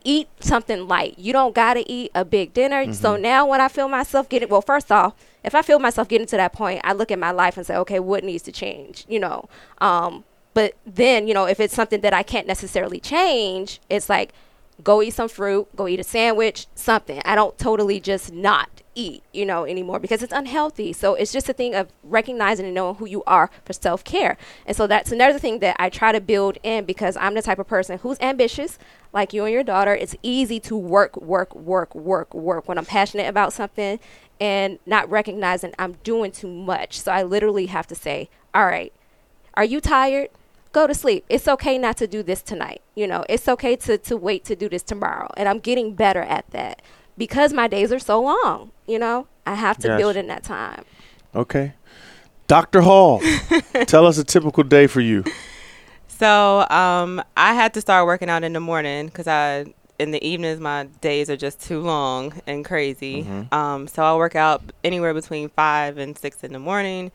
Eat something light. You don't gotta eat a big dinner. So
Mm-hmm.
now when I feel myself getting well, first off, if I feel myself getting to that point, I look at my life and say, okay, what needs to change? You know. Um, but then, you know, if it's something that I can't necessarily change, it's like go eat some fruit, go eat a sandwich, something. I don't totally just not eat, you know, anymore because it's unhealthy. So it's just a thing of recognizing and knowing who you are for self care. And so that's another thing that I try to build in because I'm the type of person who's ambitious, like you and your daughter. It's easy to work, work, work, work, work when I'm passionate about something and not recognizing I'm doing too much. So I literally have to say, all right, are you tired? Go to sleep. It's okay not to do this tonight. You know, it's okay to, to wait to do this tomorrow. And I'm getting better at that because my days are so long. You know, I have to
Gotcha.
build in that time.
okay. Dr. Hall, tell us a typical day for you.
So um, I had to start working out in the morning because I in the evenings my days are just too long and crazy.
Mhm.
Um, so I work out anywhere between five and six in the morning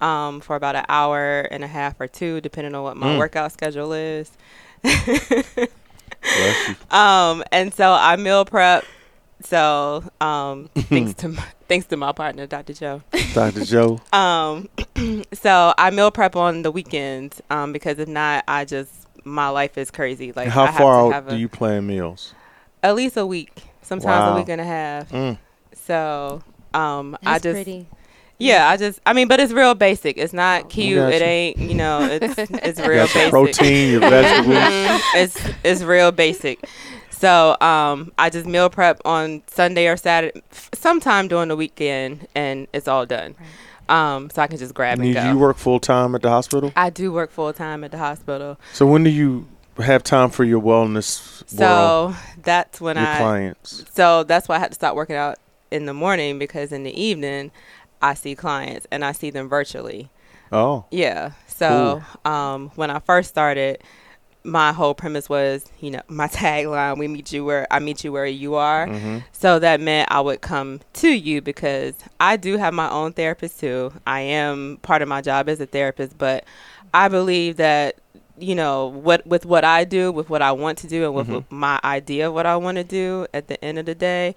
um, for about an hour and a half or two, depending on what my
Mm.
workout schedule is. Um, and so I meal prep So um, thanks to my, thanks to my partner, Dr. Joe.
Dr. Joe.
Um, so I meal prep on the weekends um, because if not, I just my life is crazy. Like
How
I have
far
to
out
have
do
a-
you plan meals?
At least a week, sometimes
Wow.
a week and a half.
Mm.
So um, I just
pretty.
yeah, I just I mean, but it's real basic. It's not cute.
got
It ain't you know. It's it's
You
real
got your
basic.
protein, your vegetables.
It's it's real basic. So um, I just meal prep on Sunday or Saturday, sometime during the weekend, and it's all done. Um, so I can just grab and
Need
go.
you work full time at the hospital?
I do work full time at the hospital,
So when do you have time for your wellness world,
so that's when
your
I.
clients?
So that's why I had to start working out in the morning because in the evening, I see clients and I see them virtually.
Oh,
Yeah. So um, when I first started, my whole premise was, you know, my tagline: "We meet you where I meet you where you are."
hmm
So that meant I would come to you because I do have my own therapist too. I am part of my job as a therapist, but I believe that you know what with what I do, with what I want to do, and with,
Mhm.
with my idea of what I want to do. At the end of the day,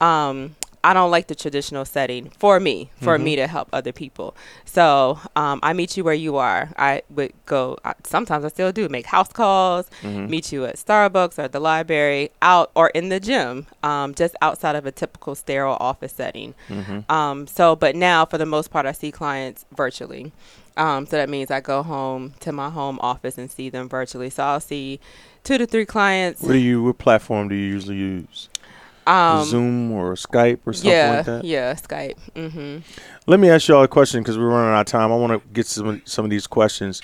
um, I don't like the traditional setting for me, for
Mhm.
me to help other people. So um, I meet you where you are. I would go. I, sometimes I still do make house calls
hmm
meet you at Starbucks or at the library, out or in the gym, um, just outside of a typical sterile office setting.
hmm
Um, so, but now for the most part, I see clients virtually. Um, so that means I go home to my home office and see them virtually. So I'll see two to three clients.
What do you? What platform do you usually use?
Um,
Zoom or Skype or something
yeah,
like that?
yeah, Skype. Mm-hmm.
Let me ask y'all a question because we're running out of time. I want to get some some of these questions.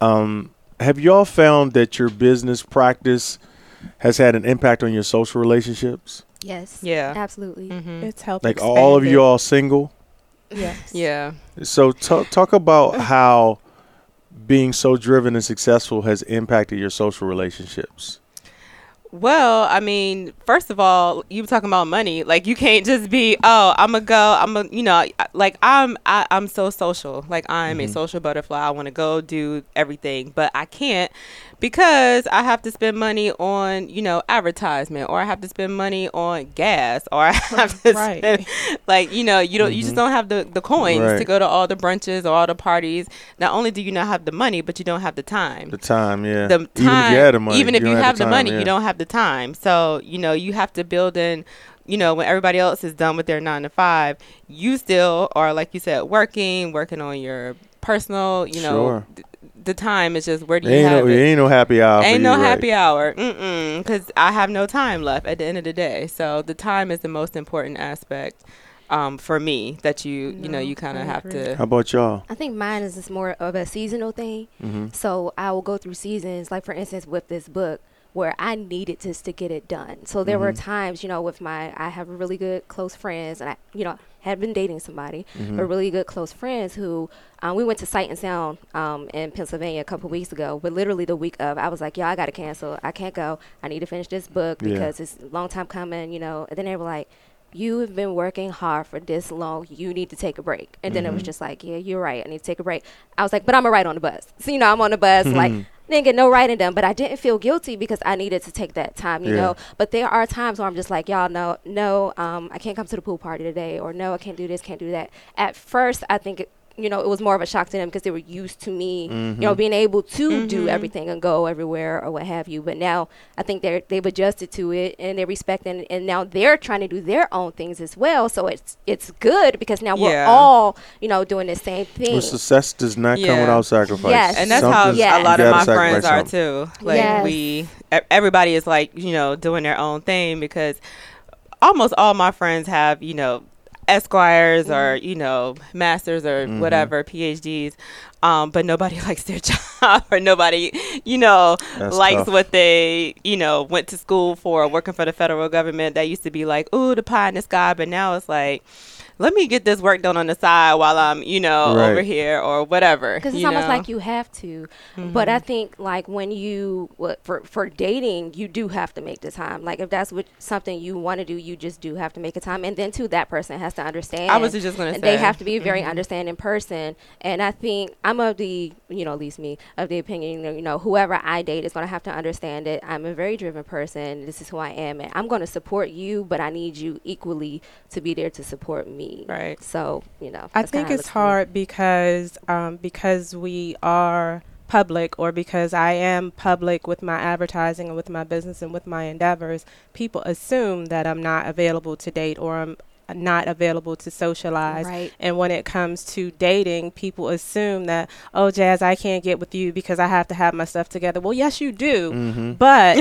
Um, have y'all found that your business practice has had an impact on your social relationships?
Yes.
Yeah.
Absolutely.
hmm
It's helped.
Like all of
expand
you
it.
all single?
Yes.
Yeah.
So talk talk about how being so driven and successful has impacted your social relationships.
Well, I mean, first of all, you were talking about money. Like, you can't just be, oh, I'm gonna go. I'm a, you know, like I'm, I, I'm so social. Like, I'm a
Mhm.
social butterfly. I want to go do everything, but I can't because I have to spend money on, you know, advertisement, or I have to spend money on gas, or I have to
Right.
spend, like, you know, you don't, you just
Mhm.
don't have the the coins to go to all the brunches or all the parties. Not only do you not have the money, but you don't have the time
The time, yeah.
the
even if
time
you had the money,
even if you, have the money you don't have the time so you know you have to build in you know when everybody else is done with their nine to five you still are like you said working working on your personal you know
Sure.
th- the time is just where do you
Ain't
have
no,
it
ain't no happy hour. for
Ain't
you,
no
right.
happy hour, Mm-mm. because I have no time left at the end of the day. So the time is the most important aspect um, for me. That you you know you kind of have to.
How about y'all?
I think mine is just more of a seasonal thing.
hmm
So I will go through seasons, like for instance with this book, where I needed just to get it done. So there were
Mhm.
times, you know, with my I have really good close friends, and I, you know, had been dating somebody,
hmm
but really good close friends who um, we went to Sight and Sound um, in Pennsylvania a couple weeks ago. But literally the week of, I was like, "Yo, I got to cancel. I can't go. I need to finish this book
Yeah.
because it's a long time coming." You know, and then they were like. You have been working hard for this long. You need to take a break. And then it was
Mhm.
just like, yeah, you're right. I need to take a break. I was like, but I'm a ride on the bus. So, you know, I'm on the bus. like, Didn't get no writing done, but I didn't feel guilty because I needed to take that time, you
Yeah.
know. But there are times where I'm just like, y'all know, no, um, I can't come to the pool party today, or no, I can't do this, can't do that. At first, I think. It, you know, it was more of a shock to them because they were used to me, you know, being able to do
Mhm.
everything and go everywhere or what have you. But now I think they're they've adjusted to it and they respect respecting, and now they're trying to do their own things as well. So it's it's good because now we're all, you know, doing the same thing.
Well, success does not come without sacrifice.
Yes.
and that's how
Something's-
Yes.
a lot of my friends
sacrifice
are
something.
too. Like
Yes.
we, e- everybody is like you know doing their own thing because almost all my friends have you know esquires or
Mm-hmm.
you know masters or
Mhm.
whatever PhDs, um, but nobody likes their job or nobody you know
That's
likes
tough.
what they you know went to school for working for the federal government. That used to be like ooh the pie in the sky, but now it's like let me get this work done on the side while I'm, you know,
Right.
over here or whatever.
because it's
you
almost like you have to. Mm-hmm. But i think like when you for for dating you do have to make the time. Like if that's what something you want to do you just do have to make a time. And then too that person has to understand.
I was just gonna
and they have to be a very mm-hmm. understanding person. And i think i'm of the you know at least me of the opinion that, you know whoever i date is going to have to understand it. I'm a very driven person. This is who i am. And i'm going to support you but i need you equally to be there to support me
Right.
so you know
I think it's
how it looks for me.
hard because um, because we are public or because I am public with my advertising and with my business and with my endeavors, people assume that I'm not available to date or I'm not available to socialize.
Right.
And when it comes to dating, people assume that, oh, Jazz, I can't get with you because I have to have my stuff together. Well, yes, you do,
Mm-hmm.
but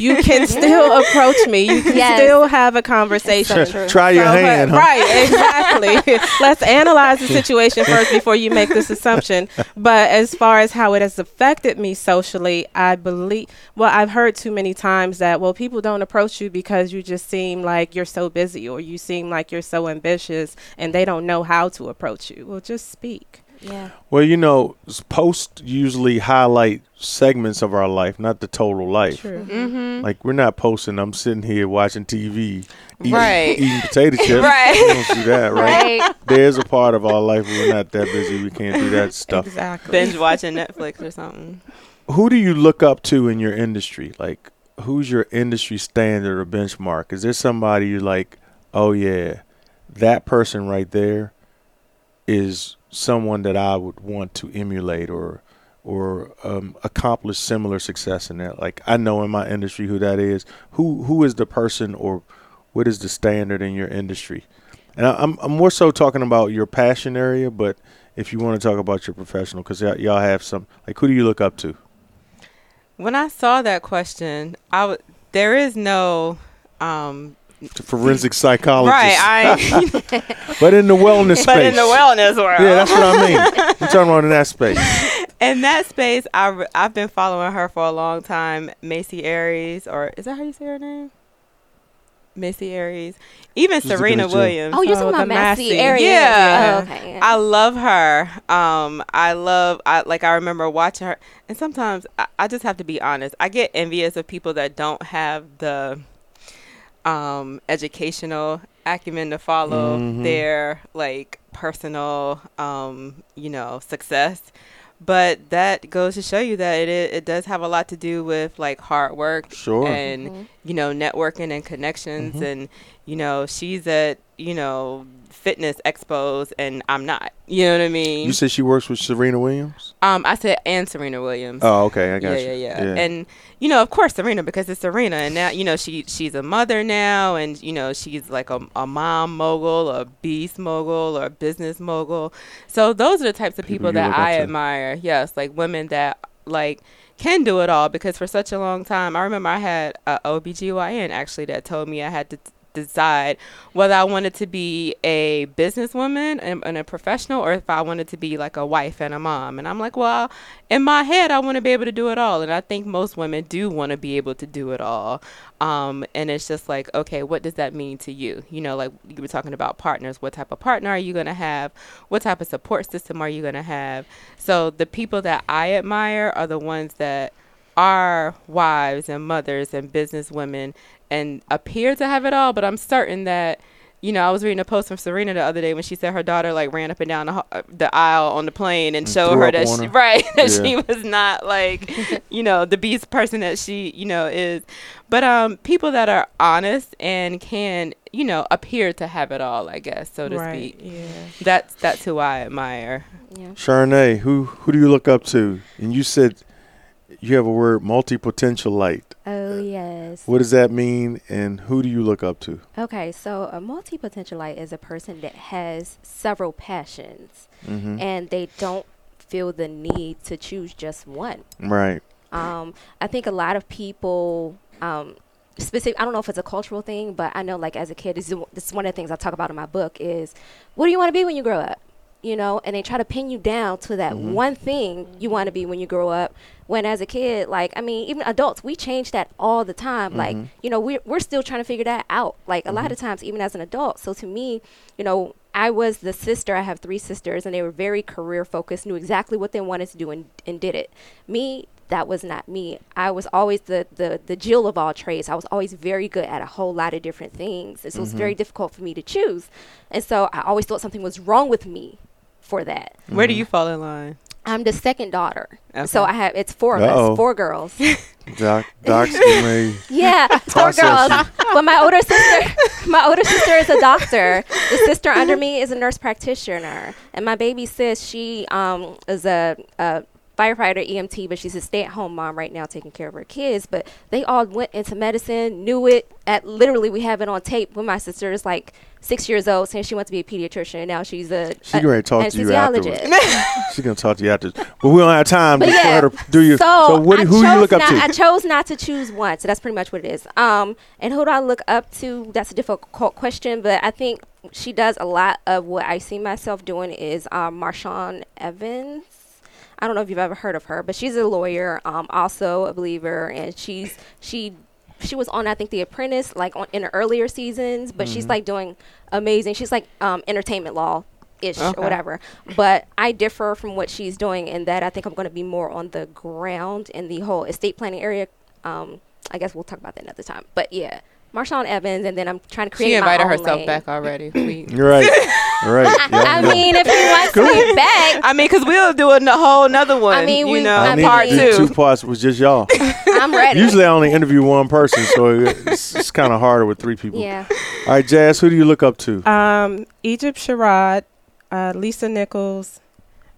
you can still approach me. You can
Yes.
still have a conversation.
So true.
Try your
So, but-
hand, huh?
Right, exactly. Let's analyze the situation first before you make this assumption. But as far as how it has affected me socially, I believe, well, I've heard too many times that, well, people don't approach you because you just seem like you're so busy or you seem like you're so ambitious and they don't know how to approach you. Well, just speak.
yeah
Well, you know, s- posts usually highlight segments of our life, not the total life.
True.
Mm-hmm.
Like we're not posting. I'm sitting here watching TV, eating,
Right.
eating potato chips.
Right.
We don't do that, right?
right
There's a part of our life where we're not that busy. We can't do that stuff.
Exactly.
Binge watching Netflix or something.
Who do you look up to in your industry? Like, who's your industry standard or benchmark? Is there somebody you like? Oh yeah, that person right there is someone that I would want to emulate or or um, accomplish similar success in that. Like I know in my industry who that is. Who who is the person or what is the standard in your industry? And I, I'm I'm more so talking about your passion area, but if you want to talk about your professional, because y'all, y'all have some like who do you look up to?
When I saw that question, I w- there is no um,
forensic psychologist.
right. I
but in the wellness space.
but in the wellness world,
Yeah, that's what I mean. I'm talking about in that space.
in that space, I re- I've been following her for a long time. Massy Arias, or is that how you say her name? Massy Arias, even
She's
Serena. Williams.
Oh, you're
Oh,
talking about
the
Massy
Massy.
area.
Yeah.
Oh, okay.
I love her. Um, I love. I like. I remember watching her, and sometimes I, I just have to be honest. I get envious of people that don't have the um, educational acumen to follow
Mhm.
their like personal, um, you know, success. But that goes to show you that it it does have a lot to do with like hard work
Sure.
and
Mhm.
you know networking and connections
Mhm.
and you know she's at you know fitness expos and I'm not. You know what I mean?
You said she works with Serena Williams?
um, I said and Serena Williams.
Oh, okay. I got
yeah,
you.
yeah, yeah, yeah. And you know, of course, Serena because it's Serena, and now you know she she's a mother now, and you know she's like a, a mom mogul, a beast mogul, or a business mogul. So those are the types of
People
people, that I
to.
admire. Yes, like women that like can do it all because for such a long time, I remember I had a OBGYN actually that told me I had to decide whether I wanted to be a businesswoman and, and a professional or if I wanted to be like a wife and a mom. And I'm like, well, in my head, I want to be able to do it all. And I think most women do want to be able to do it all. Um, and it's just like, okay, what does that mean to you? You know, like you were talking about partners. What type of partner are you going to have? What type of support system are you going to have? So the people that I admire are the ones that are wives and mothers and business women and appear to have it all, but I'm certain that you know, I was reading a post from Serena the other day when she said her daughter like ran up and down the, uh, the aisle on the plane and
And
showed her that she,
her.
right that
Yeah.
she was not like you know the beast person that she you know is, but um people that are honest and can you know appear to have it all I guess so to
right.
speak.
Yeah.
That's that's who I admire.
yeah.
Sharnae, who who do you look up to? And you said you have a word multi-potentialite.
Oh yes.
What does that mean and who do you look up to?
Okay, so a multi potentialite is a person that has several passions
Mm-hmm.
and they don't feel the need to choose just one.
Right.
Um, I think a lot of people, um, specific. I don't know if it's a cultural thing, but I know, like as a kid, this is, this is one of the things I talk about in my book. Is what do you want to be when you grow up? You know, and they try to pin you down to that
Mhm.
one thing you want to be when you grow up. When as a kid, like I mean, even adults, we change that all the time. Like
Mhm.
you know, we're we're still trying to figure that out. Like a lot of mm-hmm. times, even as an adult. So to me, you know, I was the sister. I have three sisters, and they were very career focused, knew exactly what they wanted to do, and, and did it. Me, that was not me. I was always the, the, the Jill of all trades. I was always very good at a whole lot of different things. And so it was very mm-hmm. difficult for me to choose. And so I always thought something was wrong with me for that.
Where do mm-hmm. you fall in line?
I'm the second daughter.
Okay.
So I have, it's 4 of
Uh-oh.
us, four girls.
Doc, Doc's getting ready.
Yeah, four girls. But my older sister, my older sister is a doctor. The sister under me is a nurse practitioner, and my baby sis, she um is a, a firefighter EMT, but she's a stay-at-home mom right now, taking care of her kids. But they all went into medicine, knew it. At literally, we have it on tape. When my sister is like six years old, saying she wants to be a pediatrician, and now she's a,
She gonna talk to you afterwards. She's gonna talk to you after, but we don't have time
But
to
yeah,
her to do your.
So,
So, what, who do you look up
not,
to?
I chose not to choose one, so that's pretty much what it is. Um, and who do I look up to? That's a difficult question, but I think she does a lot of what I see myself doing. Is um, Marshawn Evans. I don't know if you've ever heard of her, but she's a lawyer, um, also a believer, and she's she she was on I think The Apprentice like on in the earlier seasons, but
Mm-hmm.
she's like doing amazing. She's like um, entertainment law ish
Okay.
or whatever. But I differ from what she's doing in that I think I'm going to be more on the ground in the whole estate planning area. Um, I guess we'll talk about that another time. But yeah, Marshawn Evans, and then I'm trying to create.
She invited
my own
herself
lane.
back already. We,
You're right. All right. Yeah,
I
yeah.
mean, if he wants me back,
I mean, because we'll do a whole another one.
I mean,
you
we-
know,
I
I
need
part
mean-
two.
two parts was just y'all.
I'm ready.
Usually, I only interview one person, so it's, it's kind of harder with three people.
yeah.
All right, Jazz, who do you look up to?
Um, Egypt Sherrod, uh, Lisa Nichols,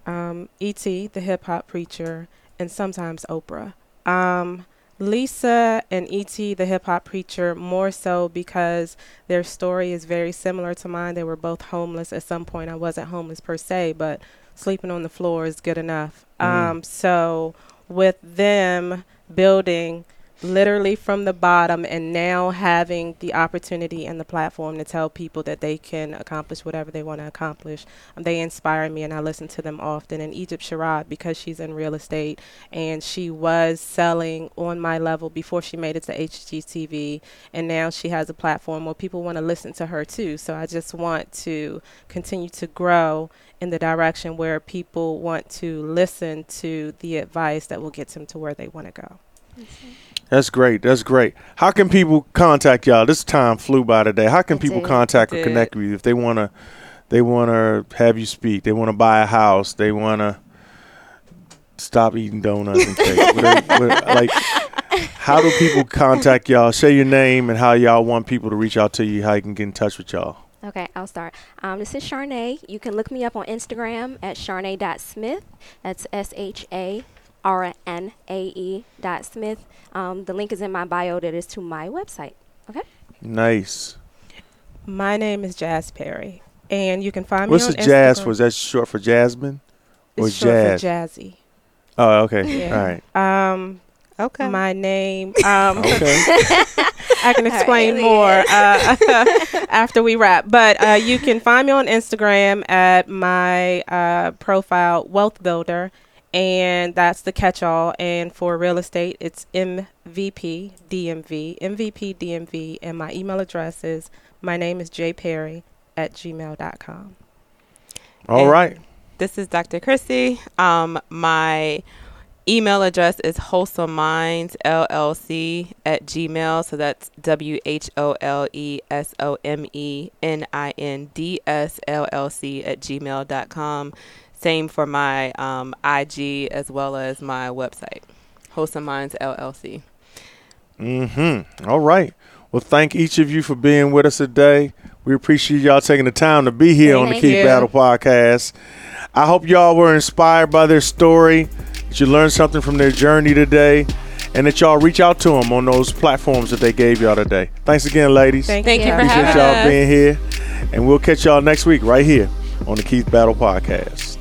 um, E.T., the hip hop preacher, and sometimes Oprah. Um, Lisa and E.T., the hip hop preacher, more so because their story is very similar to mine. They were both homeless at some point. I wasn't homeless per se, but sleeping on the floor is good enough.
Mhm.
Um, so with them building literally from the bottom and now having the opportunity and the platform to tell people that they can accomplish whatever they want to accomplish. Um, they inspire me and I listen to them often. And Egypt Sherrod, because she's in real estate and she was selling on my level before she made it to HGTV. And now she has a platform where people want to listen to her too. So I just want to continue to grow in the direction where people want to listen to the advice that will get them to where they want to go.
That's great. That's great. How can people contact y'all? This time flew by today. How can
It
people
did.
contact or connect with you if they wanna they wanna have you speak? They wanna buy a house. They wanna stop eating donuts and cake. Whatever- what- like, how do people contact y'all? Say your name and how y'all want people to reach out to you. How you can get in touch with y'all.
Okay, I'll start. Um, this is Sharnae. You can look me up on Instagram at sharnae.smith. That's S H A R N A E dot Smith. Um, the link is in my bio that is to my website. Okay?
Nice.
My name is Jazz Perry, and you can find
What's
me What's
the
on
jazz
Instagram.
for? Is that short for Jasmine? or
It's short
jazz?
for Jazzy.
Oh, okay.
Yeah.
All right.
Um,
Okay.
my name. Um,
Okay.
I can explain
yeah.
more uh, after we wrap. But uh, you can find me on Instagram at my uh, profile Wealth Builder, and that's the catch-all. And for real estate, it's MVP DMV, MVP DMV, and my email address is my name is Jay Perry at gmail.com.
All
And-
right.
This is Dr. Kristi. Um, my email address is wholesome minds llc at gmail. So that's W H O L E S O M E N I N D S L L C at gmail.com. Same for my um, IG as well as my website, Wholesome Minds LLC.
Mm-hmm. All right. Well, thank each of you for being with us today. We appreciate y'all taking the time to be here on the
Thank
Keep
you.
Battle podcast. I hope y'all were inspired by their story, that you learned something from their journey today, and that y'all reach out to them on those platforms that they gave y'all today. Thanks again, ladies.
Thank,
Thank you for
appreciate
having
y'all
us.
being here, and we'll catch y'all next week right here on the Keith Battle Podcast.